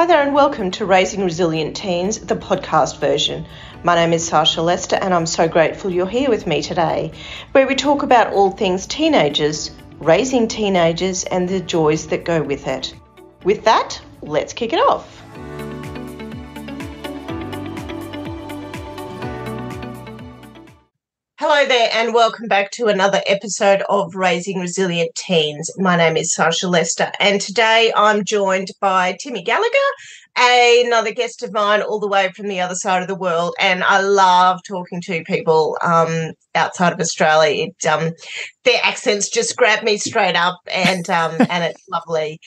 Hi there, and welcome to Raising Resilient Teens, the podcast version. My name is Sasha Lester, and I'm so grateful you're here with me today, where we talk about all things teenagers, raising teenagers, and the joys that go with it. With that, let's kick it off. Hello there, and welcome back to another episode of Raising Resilient Teens. My name is Sasha Lester, and today I'm joined by Timmy Gallagher, another guest of mine, all the way from the other side of the world. And I love talking to people um, outside of Australia. It, um, their accents just grab me straight up, and um, and it's lovely.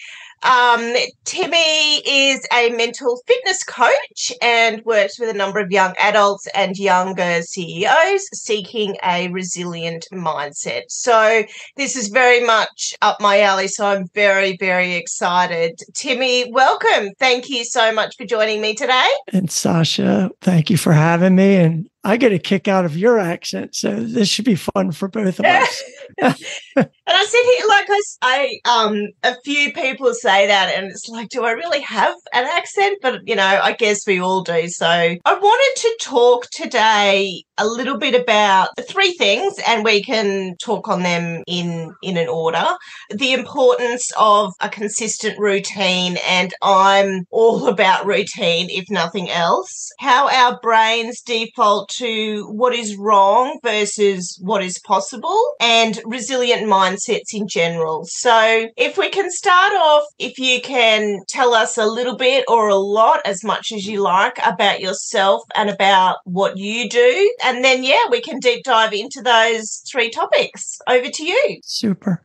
Um, Timmy is a mental fitness coach and works with a number of young adults and younger CEOs seeking a resilient mindset. So, this is very much up my alley. So, I'm very, very excited. Timmy, welcome. Thank you so much for joining me today. And Sasha, thank you for having me. And I get a kick out of your accent. So this should be fun for both of us. and I said here, like I, I, um, a few people say that, and it's like, do I really have an accent? But you know, I guess we all do. So I wanted to talk today a little bit about three things, and we can talk on them in in an order. The importance of a consistent routine, and I'm all about routine, if nothing else. How our brains default to what is wrong versus what is possible and resilient mindsets in general. So, if we can start off, if you can tell us a little bit or a lot, as much as you like, about yourself and about what you do. And then, yeah, we can deep dive into those three topics. Over to you. Super.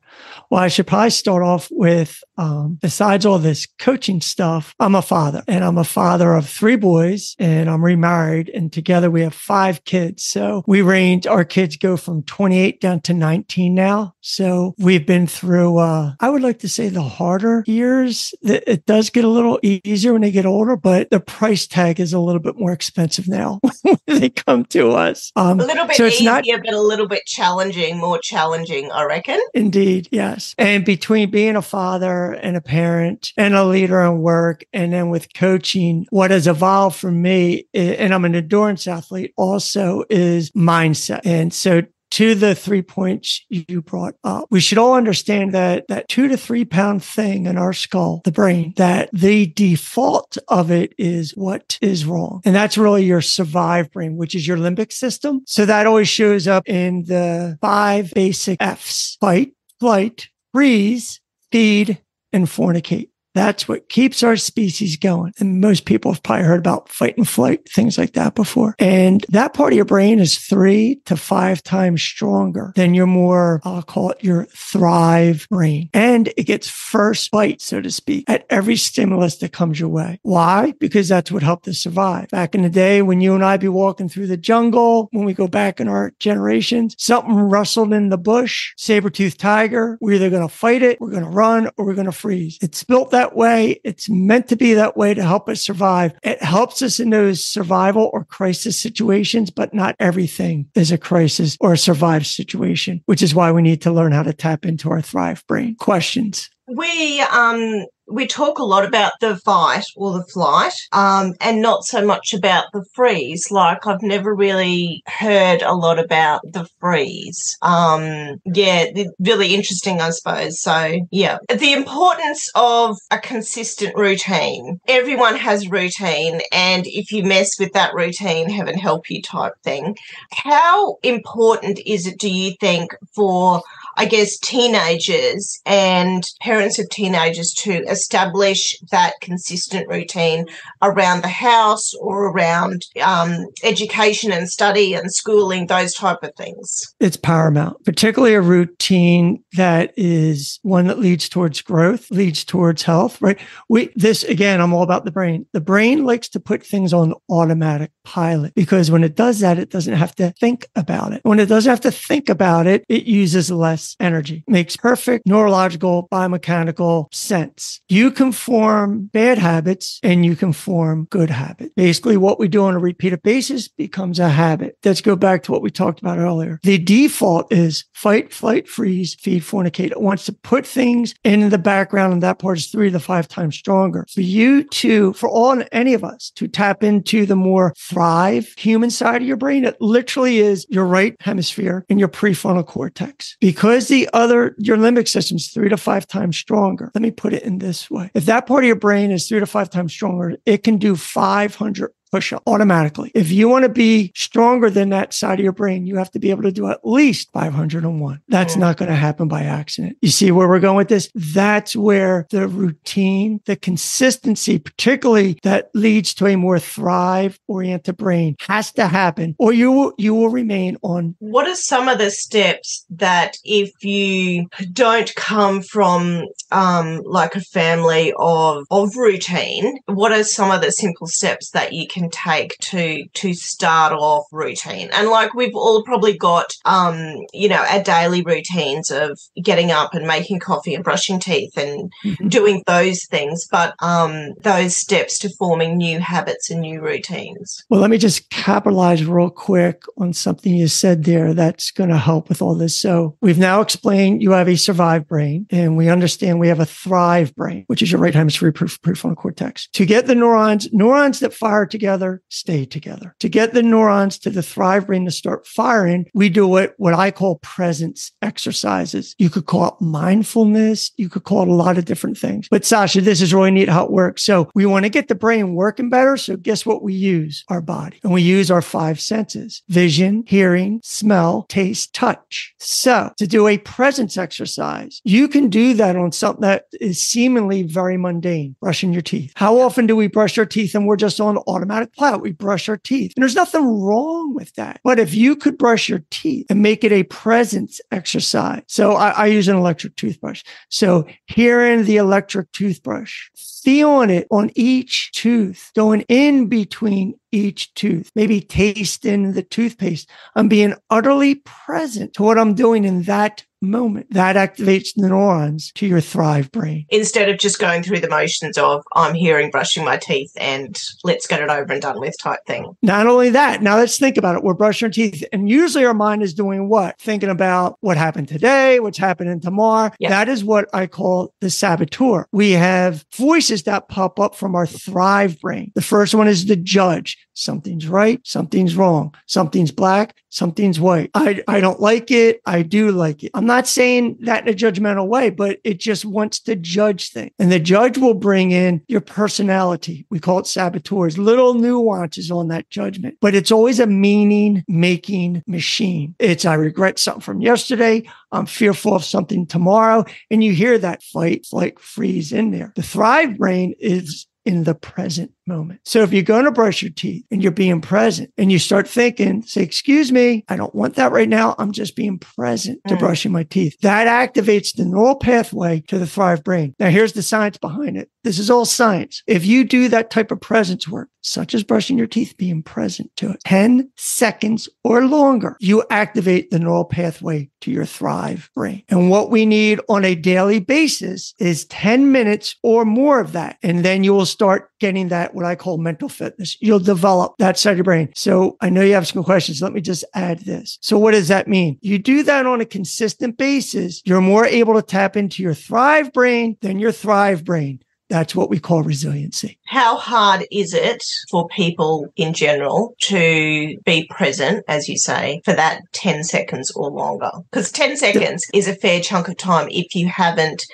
Well, I should probably start off with um, besides all this coaching stuff, I'm a father and I'm a father of three boys and I'm remarried and together we have five kids. So we range, our kids go from 28 down to 19 now. So we've been through, uh, I would like to say the harder years. It does get a little easier when they get older, but the price tag is a little bit more expensive now when they come to us. Um, a little bit so it's easier, not, but a little bit challenging, more challenging, I reckon. Indeed. Yes. And between being a father and a parent and a leader in work. And then with coaching, what has evolved for me, and I'm an endurance athlete also, is mindset. And so to the three points you brought up. We should all understand that that two to three pound thing in our skull, the brain, that the default of it is what is wrong. And that's really your survive brain, which is your limbic system. So that always shows up in the five basic F's, fight, flight, freeze, feed, and fornicate. That's what keeps our species going. And most people have probably heard about fight and flight, things like that before. And that part of your brain is three to five times stronger than your more, I'll call it your thrive brain. And it gets first bite, so to speak, at every stimulus that comes your way. Why? Because that's what helped us survive. Back in the day when you and I be walking through the jungle, when we go back in our generations, something rustled in the bush, saber-toothed tiger. We're either going to fight it, we're going to run, or we're going to freeze. It's built that that way. It's meant to be that way to help us survive. It helps us in those survival or crisis situations, but not everything is a crisis or a survive situation, which is why we need to learn how to tap into our thrive brain. Questions? We um we talk a lot about the fight or the flight, um, and not so much about the freeze. Like I've never really heard a lot about the freeze. Um, yeah, really interesting, I suppose. So yeah, the importance of a consistent routine. Everyone has routine, and if you mess with that routine, heaven help you type thing. How important is it, do you think, for I guess, teenagers and parents of teenagers to establish that consistent routine around the house or around um, education and study and schooling, those type of things. It's paramount, particularly a routine that is one that leads towards growth, leads towards health, right? We, this again, I'm all about the brain. The brain likes to put things on automatic pilot because when it does that, it doesn't have to think about it. When it doesn't have to think about it, it uses less energy. Makes perfect neurological, biomechanical sense. You can form bad habits and you can form good habits. Basically, what we do on a repeated basis becomes a habit. Let's go back to what we talked about earlier. The default is fight, flight, freeze, feed, fornicate. It wants to put things in the background, and that part is three to five times stronger. For you to, for all and any of us to tap into the more thrive human side of your brain, it literally is your right hemisphere and your prefrontal cortex. Because the other, your limbic system is three to five times stronger. Let me put it in this way. If that part of your brain is three to five times stronger, it can do 500 push up automatically. If you want to be stronger than that side of your brain, you have to be able to do at least 501. That's mm. not going to happen by accident. You see where we're going with this? That's where the routine, the consistency, particularly that leads to a more thrive oriented brain has to happen or you will, you will remain on. What are some of the steps that if you don't come from, um, like a family of, of routine, what are some of the simple steps that you can can take to to start off routine. And like we've all probably got um, you know, our daily routines of getting up and making coffee and brushing teeth and mm-hmm. doing those things, but um those steps to forming new habits and new routines. Well, let me just capitalize real quick on something you said there that's going to help with all this. So, we've now explained you have a survive brain and we understand we have a thrive brain, which is your right hemisphere prefrontal cortex. To get the neurons, neurons that fire together together, stay together. To get the neurons to the thrive brain to start firing, we do it what I call presence exercises. You could call it mindfulness. You could call it a lot of different things. But Sasha, this is really neat how it works. So we want to get the brain working better. So guess what we use? Our body. And we use our five senses, vision, hearing, smell, taste, touch. So to do a presence exercise, you can do that on something that is seemingly very mundane, brushing your teeth. How often do we brush our teeth and we're just on automatic automatic We brush our teeth. And there's nothing wrong with that. But if you could brush your teeth and make it a presence exercise. So I, I use an electric toothbrush. So hearing the electric toothbrush, feeling it on each tooth, going in between each tooth, maybe tasting the toothpaste. I'm being utterly present to what I'm doing in that moment. That activates the neurons to your thrive brain. Instead of just going through the motions of I'm hearing brushing my teeth and let's get it over and done with type thing. Not only that, now let's think about it. We're brushing our teeth and usually our mind is doing what? Thinking about what happened today, what's happening tomorrow. Yep. That is what I call the saboteur. We have voices that pop up from our thrive brain. The first one is the judge. Something's right, something's wrong, something's black, something's white. I, I don't like it. I do like it. I'm not saying that in a judgmental way, but it just wants to judge things. And the judge will bring in your personality. We call it saboteurs, little nuances on that judgment, but it's always a meaning making machine. It's, I regret something from yesterday. I'm fearful of something tomorrow. And you hear that fight, flight, freeze in there. The thrive brain is in the present moment. So if you're going to brush your teeth and you're being present and you start thinking, say, excuse me, I don't want that right now. I'm just being present to mm. brushing my teeth. That activates the neural pathway to the Thrive brain. Now here's the science behind it. This is all science. If you do that type of presence work, such as brushing your teeth, being present to it, 10 seconds or longer, you activate the neural pathway to your Thrive brain. And what we need on a daily basis is 10 minutes or more of that. And then you will start getting that, what I call mental fitness. You'll develop that side of your brain. So I know you have some questions. Let me just add this. So what does that mean? You do that on a consistent basis. You're more able to tap into your Thrive brain than your Thrive brain. That's what we call resiliency. How hard is it for people in general to be present, as you say, for that 10 seconds or longer? Because 10 seconds is a fair chunk of time if you haven't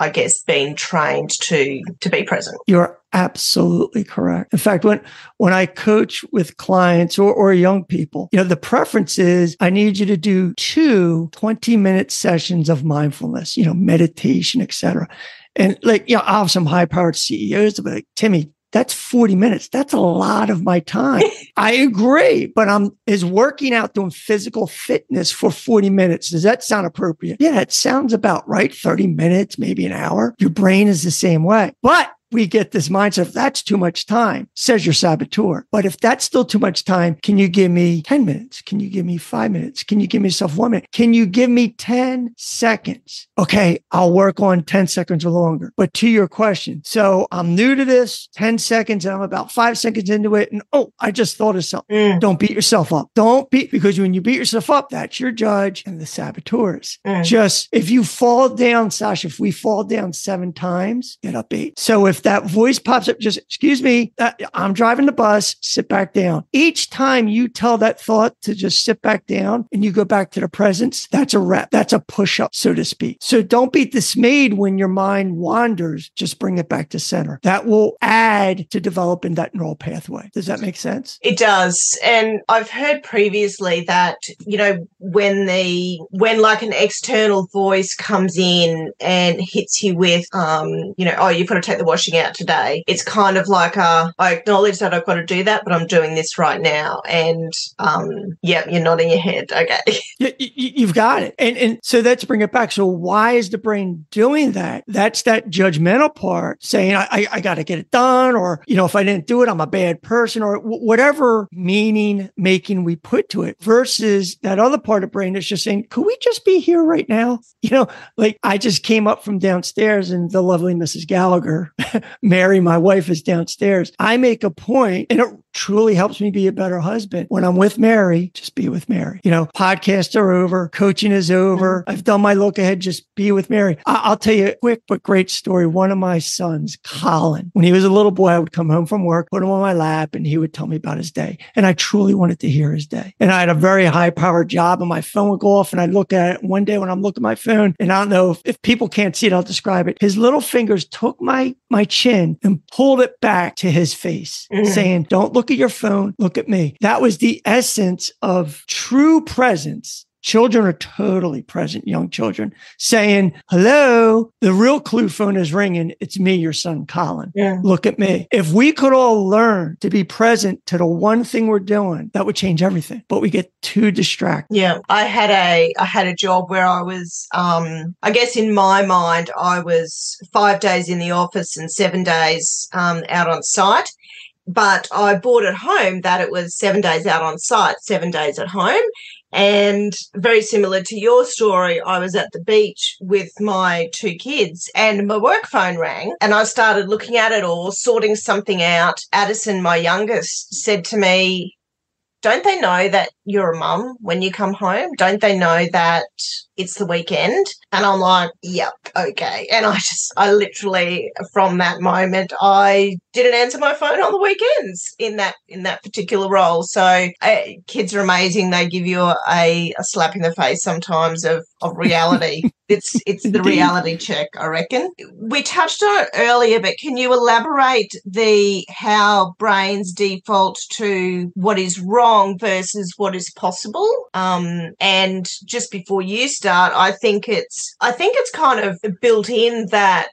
I guess, been trained to to be present. You're absolutely correct. In fact, when when I coach with clients or, or young people, you know, the preference is I need you to do two 20 minute sessions of mindfulness, you know, meditation, etc. And like, you know, I have some high powered CEOs be like, Timmy, that's 40 minutes. That's a lot of my time. I agree, but I'm is working out doing physical fitness for 40 minutes. Does that sound appropriate? Yeah, it sounds about right. 30 minutes, maybe an hour. Your brain is the same way. But we get this mindset that's too much time, says your saboteur. But if that's still too much time, can you give me 10 minutes? Can you give me five minutes? Can you give me yourself one minute? Can you give me 10 seconds? Okay, I'll work on 10 seconds or longer. But to your question, so I'm new to this 10 seconds and I'm about five seconds into it. And oh, I just thought of something. Mm. Don't beat yourself up. Don't beat, because when you beat yourself up, that's your judge and the saboteurs. Mm. Just if you fall down, Sasha, if we fall down seven times, get up eight. So if that voice pops up, just excuse me, uh, I'm driving the bus, sit back down. Each time you tell that thought to just sit back down and you go back to the presence, that's a rep. That's a push up, so to speak. So don't be dismayed when your mind wanders. Just bring it back to center. That will add to developing that neural pathway. Does that make sense? It does. And I've heard previously that, you know, when the, when like an external voice comes in and hits you with, um, you know, oh, you've got to take the washing out today. It's kind of like, uh, I acknowledge that I've got to do that, but I'm doing this right now. And, um, yeah, you're nodding your head. Okay. you, you've got it. And, and so let's bring it back. So why is the brain doing that? That's that judgmental part saying, I, I, I got to get it done. Or, you know, if I didn't do it, I'm a bad person or w- whatever meaning making we put to it versus that other part of brain that's just saying, could we just be here right now? You know, like I just came up from downstairs and the lovely Mrs. Gallagher, Mary, my wife is downstairs. I make a point and it truly helps me be a better husband. When I'm with Mary, just be with Mary. You know, podcasts are over, coaching is over. Mm-hmm. I've done my look ahead, just be with Mary. I- will tell you a quick but great story. One of my sons, Colin, when he was a little boy, I would come home from work, put him on my lap, and he would tell me about his day. And I truly wanted to hear his day. And I had a very high powered job, and my phone would go off, and I'd look at it. One day when I'm looking at my phone, and I don't know if, if people can't see it, I'll describe it. His little fingers took my my chin and pulled it back to his face, mm-hmm. saying, Don't look at your phone, look at me. That was the essence of true presence Children are totally present, young children saying, hello, the real clue phone is ringing. It's me, your son, Colin. Yeah. Look at me. If we could all learn to be present to the one thing we're doing, that would change everything. But we get too distracted. Yeah. I had a, I had a job where I was, um, I guess in my mind, I was five days in the office and seven days, um, out on site but I bought at home that it was seven days out on site, seven days at home. And very similar to your story, I was at the beach with my two kids and my work phone rang and I started looking at it all, sorting something out. Addison, my youngest, said to me, don't they know that you're a mum when you come home? Don't they know that it's the weekend? And I'm like, yep, okay. And I just, I literally, from that moment, I didn't answer my phone on the weekends in that in that particular role. So uh, kids are amazing. They give you a, a slap in the face sometimes of of reality. it's it's the reality check, I reckon. We touched on it earlier, but can you elaborate the how brains default to what is wrong versus what is possible? Um, and just before you start, I think it's I think it's kind of built in that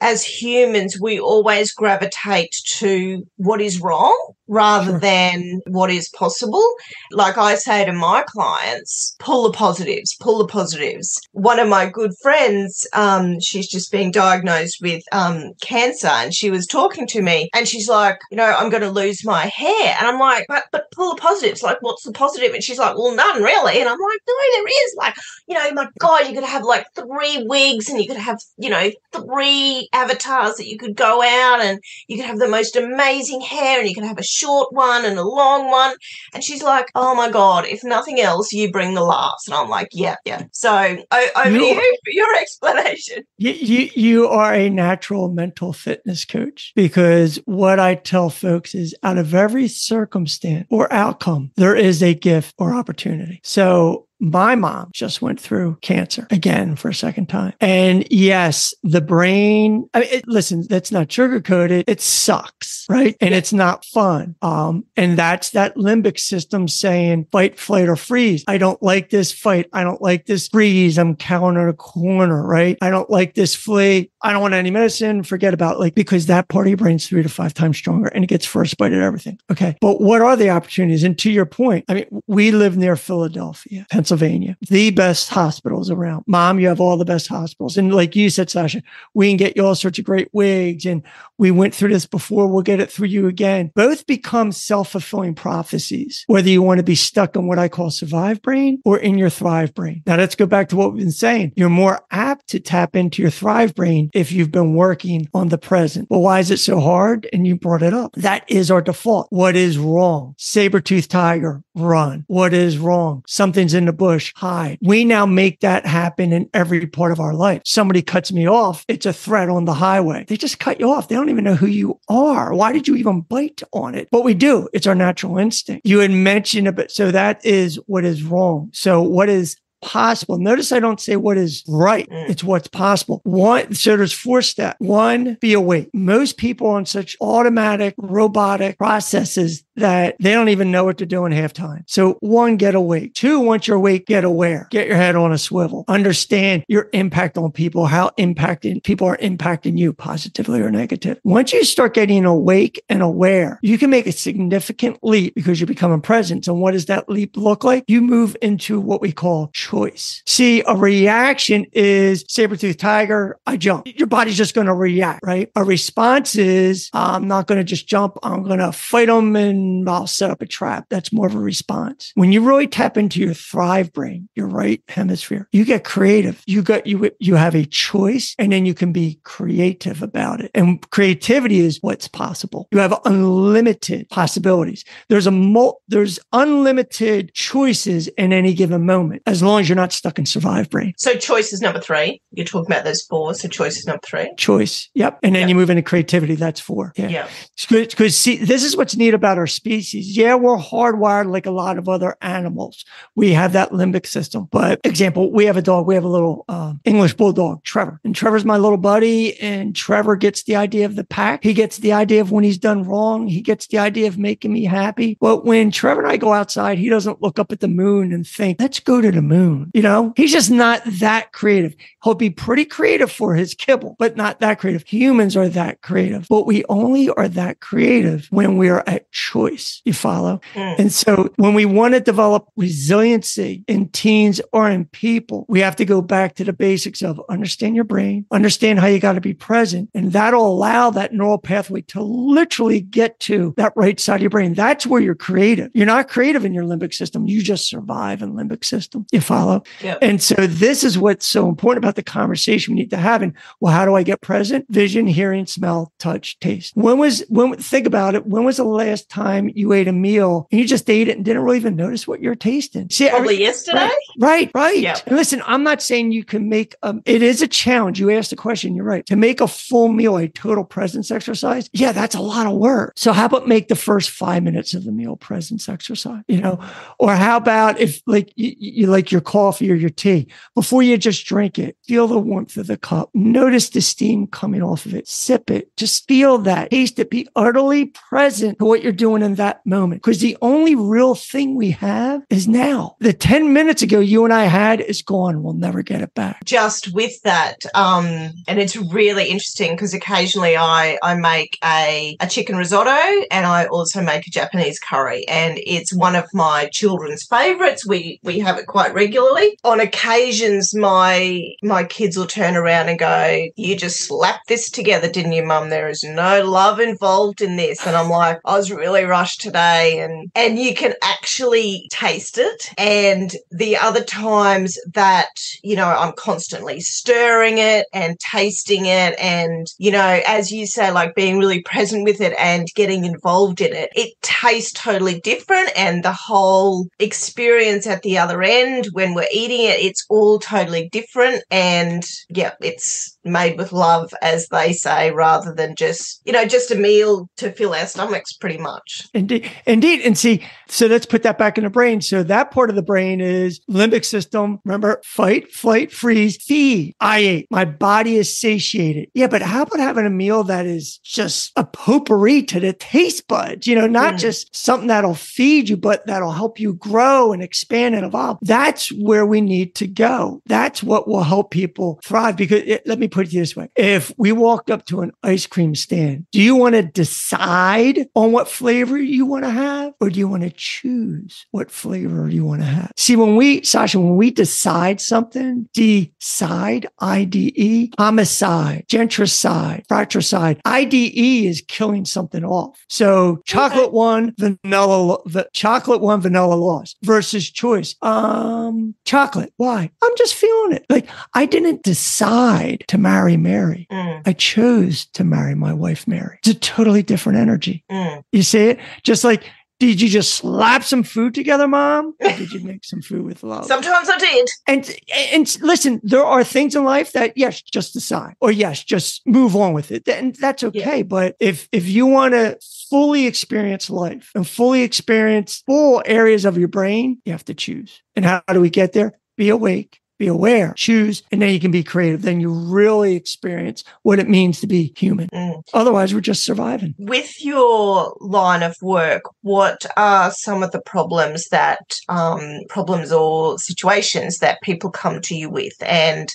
as humans, we always gravitate to what is wrong rather sure. than what is possible. Like I say to my clients, pull the positives, pull the positives. One of my good friends, um, she's just being diagnosed with um, cancer and she was talking to me and she's like, you know, I'm going to lose my hair. And I'm like, but, but pull the positives. Like, what's the positive? And she's like, well, none really. And I'm like, no, there is. Like, you know, my God, you could have like three wigs and you could have, you know, three avatars that you could go out and you could have the most amazing hair and you could have a short one and a long one. And she's like, oh my God, if nothing else, you bring the laughs. And I'm like, yeah, yeah. So over you, you for your explanation. You, you, you are a natural mental fitness coach because what I tell folks is out of every circumstance or outcome, there is a gift or opportunity. So my mom just went through cancer again for a second time. And yes, the brain, I mean, it, listen, that's not sugarcoated. It sucks, right? And it's not fun. Um, and that's that limbic system saying fight, flight, or freeze. I don't like this fight. I don't like this freeze. I'm counter to corner, right? I don't like this flee. I don't want any medicine. Forget about like, because that part of your brain's three to five times stronger and it gets first bite at everything. Okay. But what are the opportunities? And to your point, I mean, we live near Philadelphia, Pennsylvania Pennsylvania, the best hospitals around. Mom, you have all the best hospitals. And like you said, Sasha, we can get you all sorts of great wigs. And we went through this before. We'll get it through you again. Both become self fulfilling prophecies, whether you want to be stuck in what I call survive brain or in your thrive brain. Now let's go back to what we've been saying. You're more apt to tap into your thrive brain if you've been working on the present. Well, why is it so hard? And you brought it up. That is our default. What is wrong? Saber tooth tiger, run. What is wrong? Something's in the bush, hide. We now make that happen in every part of our life. Somebody cuts me off. It's a threat on the highway. They just cut you off. They don't even know who you are. Why did you even bite on it? But we do. It's our natural instinct. You had mentioned a bit. So that is what is wrong. So what is possible. Notice I don't say what is right. Mm. It's what's possible. One, so there's four steps. One, be awake. Most people on such automatic, robotic processes that they don't even know what to do in halftime. So one, get awake. Two, once you're awake, get aware. Get your head on a swivel. Understand your impact on people, how impacting people are impacting you positively or negative. Once you start getting awake and aware, you can make a significant leap because you're becoming present. And what does that leap look like? You move into what we call choice. See, a reaction is saber-tooth tiger. I jump. Your body's just going to react, right? A response is I'm not going to just jump. I'm going to fight them and I'll set up a trap. That's more of a response. When you really tap into your thrive brain, your right hemisphere, you get creative. You got you you have a choice and then you can be creative about it. And creativity is what's possible. You have unlimited possibilities. There's a mul- there's unlimited choices in any given moment as long as you're not stuck in survive brain. So choice is number 3. You're talking about those four, so choice is number 3. Choice. Yep. And then yep. you move into creativity, that's 4. Yeah. Because see this is what's neat about our species. Yeah, we're hardwired like a lot of other animals. We have that limbic system. But example, we have a dog. We have a little uh, English bulldog, Trevor. And Trevor's my little buddy. And Trevor gets the idea of the pack. He gets the idea of when he's done wrong. He gets the idea of making me happy. But when Trevor and I go outside, he doesn't look up at the moon and think, let's go to the moon. You know, he's just not that creative. He'll be pretty creative for his kibble, but not that creative. Humans are that creative, but we only are that creative when we are at choice choice. You follow? Mm. And so when we want to develop resiliency in teens or in people, we have to go back to the basics of understand your brain, understand how you got to be present. And that'll allow that neural pathway to literally get to that right side of your brain. That's where you're creative. You're not creative in your limbic system. You just survive in limbic system. You follow? Yep. And so this is what's so important about the conversation we need to have. And well, how do I get present? Vision, hearing, smell, touch, taste. When was, when, think about it. When was the last time time you ate a meal and you just ate it and didn't really even notice what you're tasting. See, Probably every, yesterday. Right, right. right. And listen, I'm not saying you can make a, it is a challenge. You asked the question, you're right. To make a full meal a total presence exercise, yeah, that's a lot of work. So how about make the first five minutes of the meal presence exercise, you know? Or how about if like you, you like your coffee or your tea, before you just drink it, feel the warmth of the cup, notice the steam coming off of it, sip it, just feel that, taste it, be utterly present to what you're doing in that moment because the only real thing we have is now. The 10 minutes ago you and I had is gone. We'll never get it back. Just with that, um, and it's really interesting because occasionally I, I make a, a chicken risotto and I also make a Japanese curry. And it's one of my children's favorites. We we have it quite regularly. On occasions my my kids will turn around and go, You just slapped this together, didn't you, Mum? There is no love involved in this. And I'm like, I was really rush today and and you can actually taste it. And the other times that you know I'm constantly stirring it and tasting it and you know as you say like being really present with it and getting involved in it it tastes totally different. And the whole experience at the other end when we're eating it it's all totally different. And yeah it's made with love as they say rather than just you know just a meal to fill our stomachs pretty much Indeed. Indeed. And see, so let's put that back in the brain. So that part of the brain is limbic system. Remember, fight, flight, freeze, feed. I ate. My body is satiated. Yeah, but how about having a meal that is just a potpourri to the taste buds? You know, not mm. just something that'll feed you, but that'll help you grow and expand and evolve. That's where we need to go. That's what will help people thrive. Because it, let me put it this way. If we walked up to an ice cream stand, do you want to decide on what flavor flavor you want to have, or do you want to choose what flavor you want to have? See, when we, Sasha, when we decide something, decide, I-D-E, homicide, gentricide, fratricide, I-D-E is killing something off. So chocolate okay. one, vanilla, the chocolate one, vanilla lost versus choice. Um, chocolate. Why? I'm just feeling it. Like I didn't decide to marry Mary. Mm. I chose to marry my wife, Mary. It's a totally different energy. Mm. You see it? Just like did you just slap some food together, mom? Or did you make some food with love? Sometimes I did. And and listen, there are things in life that yes, just decide, or yes, just move on with it, and that's okay. Yeah. But if if you want to fully experience life and fully experience full areas of your brain, you have to choose. And how do we get there? Be awake, be aware, choose, and then you can be creative. Then you really experience what it means to be human. Mm. Otherwise, we're just surviving. With your line of work, what are some of the problems that, um, problems or situations that people come to you with? And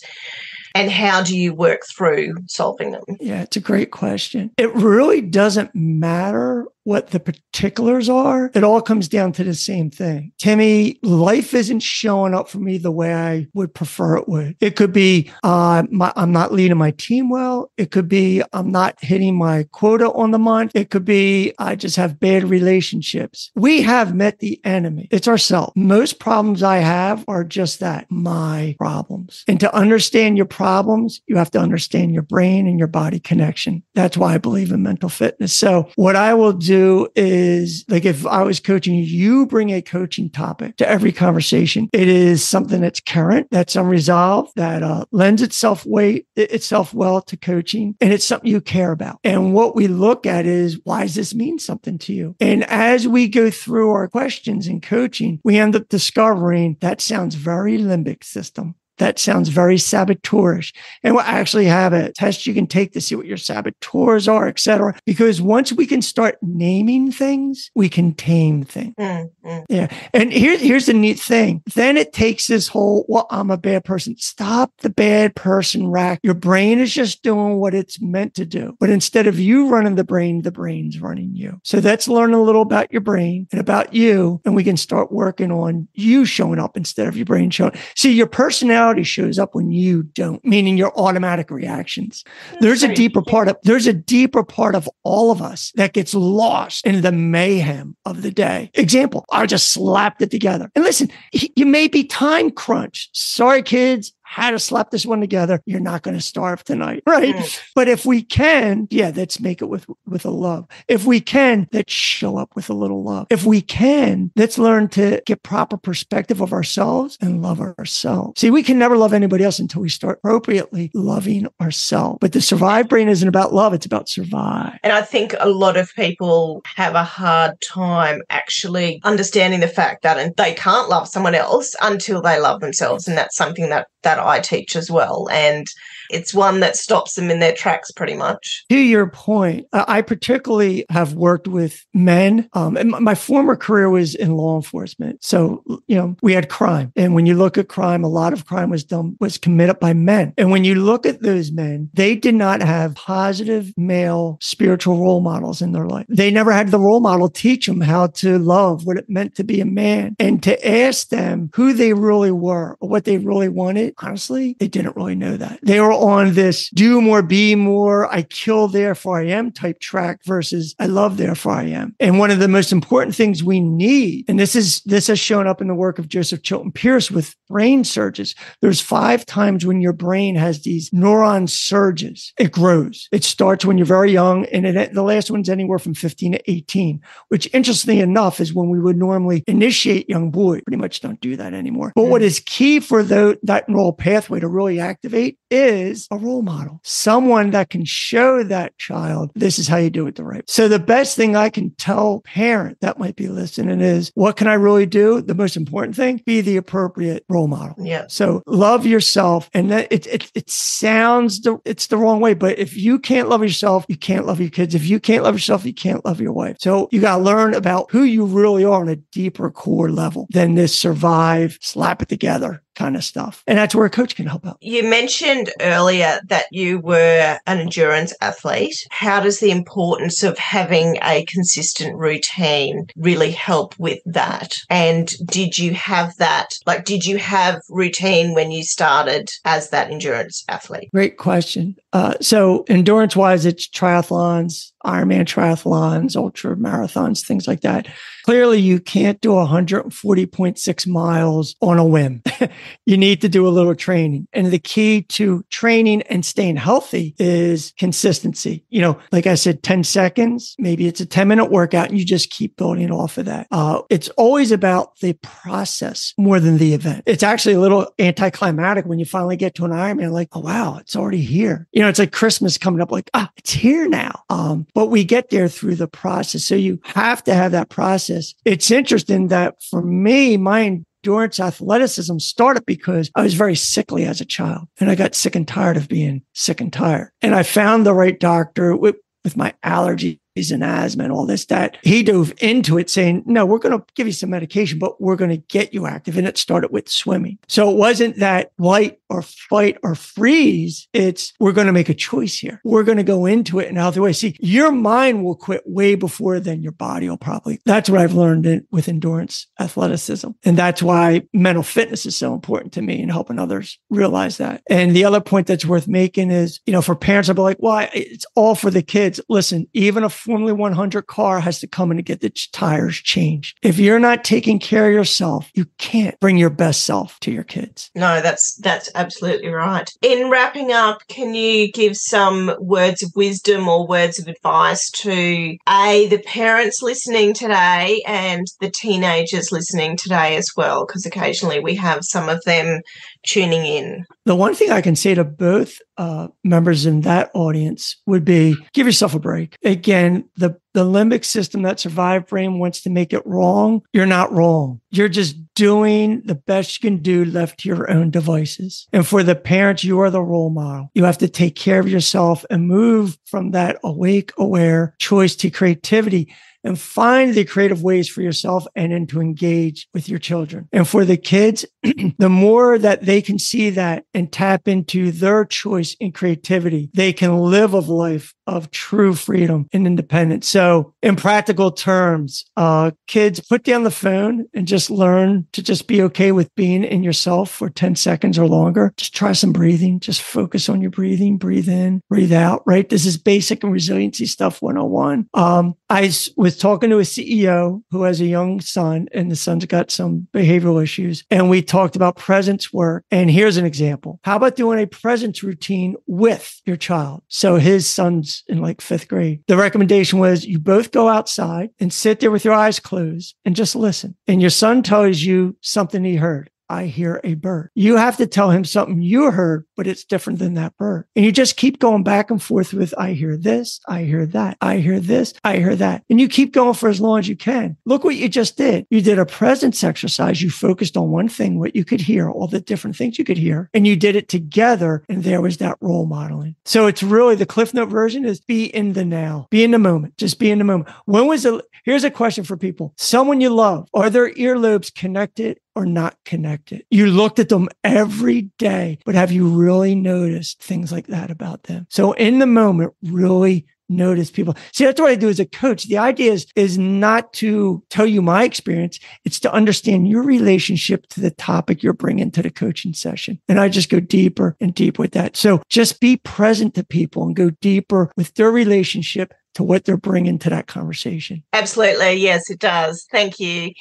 and how do you work through solving them? Yeah, it's a great question. It really doesn't matter what the particulars are, it all comes down to the same thing. Timmy, life isn't showing up for me the way I would prefer it would. It could be uh, my, I'm not leading my team well. It could be I'm not hitting my quota on the month. It could be I just have bad relationships. We have met the enemy. It's ourselves. Most problems I have are just that, my problems. And to understand your problems, you have to understand your brain and your body connection. That's why I believe in mental fitness. So what I will do do is like if I was coaching you, bring a coaching topic to every conversation. It is something that's current, that's unresolved, that uh, lends itself weight itself well to coaching, and it's something you care about. And what we look at is why does this mean something to you? And as we go through our questions in coaching, we end up discovering that sounds very limbic system that sounds very saboteurish. And we'll actually have a test you can take to see what your saboteurs are, et cetera. Because once we can start naming things, we can tame things. Mm, mm. Yeah. And here's here's the neat thing. Then it takes this whole, well, I'm a bad person. Stop the bad person rack. Your brain is just doing what it's meant to do. But instead of you running the brain, the brain's running you. So let's learn a little about your brain and about you. And we can start working on you showing up instead of your brain showing. See, your personality personality shows up when you don't, meaning your automatic reactions. There's a deeper part of, there's a deeper part of all of us that gets lost in the mayhem of the day. Example, I just slapped it together. And listen, you may be time crunched. Sorry, kids how to slap this one together. You're not going to starve tonight, right? Mm. But if we can, yeah, let's make it with with a love. If we can, let's show up with a little love. If we can, let's learn to get proper perspective of ourselves and love ourselves. See, we can never love anybody else until we start appropriately loving ourselves. But the survive brain isn't about love; it's about survive. And I think a lot of people have a hard time actually understanding the fact that they can't love someone else until they love themselves, and that's something that that I teach as well. And it's one that stops them in their tracks pretty much. To your point, I particularly have worked with men. Um, and my former career was in law enforcement. So, you know, we had crime. And when you look at crime, a lot of crime was done, was committed by men. And when you look at those men, they did not have positive male spiritual role models in their life. They never had the role model teach them how to love, what it meant to be a man, and to ask them who they really were or what they really wanted. Honestly, they didn't really know that. They were on this do more, be more, I kill, therefore I am type track versus I love, therefore I am. And one of the most important things we need, and this is, this has shown up in the work of Joseph Chilton Pearce with brain surges. There's five times when your brain has these neuron surges. It grows. It starts when you're very young and it, the last one's anywhere from 15 to 18, which interestingly enough is when we would normally initiate young boys. Pretty much don't do that anymore. But what is key for the, that neural pathway to really activate is a role model, someone that can show that child this is how you do it the right. So the best thing I can tell parent that might be listening is what can I really do? The most important thing, be the appropriate role model. Yeah. So love yourself. And that it, it, it sounds, the, it's the wrong way, but if you can't love yourself, you can't love your kids. If you can't love yourself, you can't love your wife. So you got to learn about who you really are on a deeper core level than this survive, slap it together kind of stuff. And that's where a coach can help out. You mentioned earlier that you were an endurance athlete. How does the importance of having a consistent routine really help with that? And did you have that? Like, did you have routine when you started as that endurance athlete? Great question. Uh, so, endurance wise, it's triathlons, Ironman triathlons, ultra marathons, things like that. Clearly, you can't do 140.6 miles on a whim. you need to do a little training. And the key to training and staying healthy is consistency. You know, like I said, 10 seconds, maybe it's a 10 minute workout and you just keep building off of that. Uh, it's always about the process more than the event. It's actually a little anticlimactic when you finally get to an Ironman, like, oh, wow, it's already here. You know, it's like Christmas coming up, like, ah, it's here now. Um, but we get there through the process. So you have to have that process. It's interesting that for me, my endurance athleticism started because I was very sickly as a child and I got sick and tired of being sick and tired. And I found the right doctor with, with my allergies and asthma and all this, that he dove into it saying, no, we're going to give you some medication, but we're going to get you active. And it started with swimming. So it wasn't that white or fight or freeze. It's we're going to make a choice here. We're going to go into it in a healthy way. See, your mind will quit way before then your body will probably. That's what I've learned in, with endurance athleticism. And that's why mental fitness is so important to me and helping others realize that. And the other point that's worth making is, you know, for parents, I'll be like, well, it's all for the kids. Listen, even a Formula 100 car has to come in and get the tires changed. If you're not taking care of yourself, you can't bring your best self to your kids. No, that's that's absolutely right. In wrapping up, can you give some words of wisdom or words of advice to a the parents listening today and the teenagers listening today as well? Because occasionally we have some of them tuning in. The one thing I can say to both uh, members in that audience would be give yourself a break. Again, the the limbic system, that survived brain wants to make it wrong. You're not wrong. You're just doing the best you can do left to your own devices. And for the parents, you are the role model. You have to take care of yourself and move from that awake, aware choice to creativity and find the creative ways for yourself and then to engage with your children. And for the kids, the more that they can see that and tap into their choice and creativity, they can live a life of true freedom and independence. So in practical terms, uh, kids put down the phone and just learn to just be okay with being in yourself for 10 seconds or longer. Just try some breathing. Just focus on your breathing. Breathe in, breathe out, right? This is basic and resiliency stuff 101. Um, I was talking to a CEO who has a young son and the son's got some behavioral issues. And we talked about presence work. And here's an example. How about doing a presence routine with your child? So his son's in like fifth grade. The recommendation was you both go outside and sit there with your eyes closed and just listen. And your son tells you something he heard. I hear a bird. You have to tell him something you heard, but it's different than that bird. And you just keep going back and forth with, I hear this, I hear that, I hear this, I hear that. And you keep going for as long as you can. Look what you just did. You did a presence exercise. You focused on one thing, what you could hear, all the different things you could hear, and you did it together. And there was that role modeling. So it's really the Cliff Note version is be in the now, be in the moment, just be in the moment. When was the, here's a question for people someone you love, are their earlobes connected or not connected. You looked at them every day, but have you really noticed things like that about them? So in the moment, really notice people. See, that's what I do as a coach. The idea is, is not to tell you my experience. It's to understand your relationship to the topic you're bringing to the coaching session. And I just go deeper and deeper with that. So just be present to people and go deeper with their relationship to what they're bringing to that conversation. Absolutely, yes, it does. Thank you,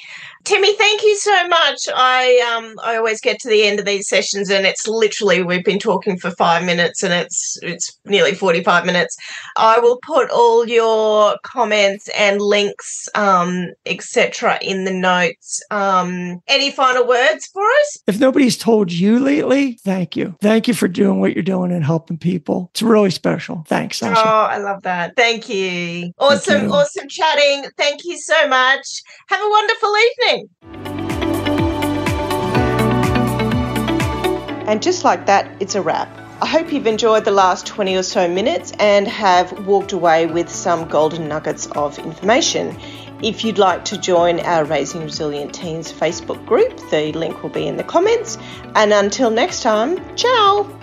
Timmy. Thank you so much. I um I always get to the end of these sessions, and it's literally we've been talking for five minutes, and it's it's nearly forty five minutes. I will put all your comments and links, um, etc., in the notes. Um, any final words for us? If nobody's told you lately, thank you. Thank you for doing what you're doing and helping people. It's really special. Thanks, Sasha. Oh, I love that. Thank you you. Awesome, you. awesome chatting. Thank you so much. Have a wonderful evening. And just like that, it's a wrap. I hope you've enjoyed the last 20 or so minutes and have walked away with some golden nuggets of information. If you'd like to join our Raising Resilient Teens Facebook group, the link will be in the comments. And until next time, ciao!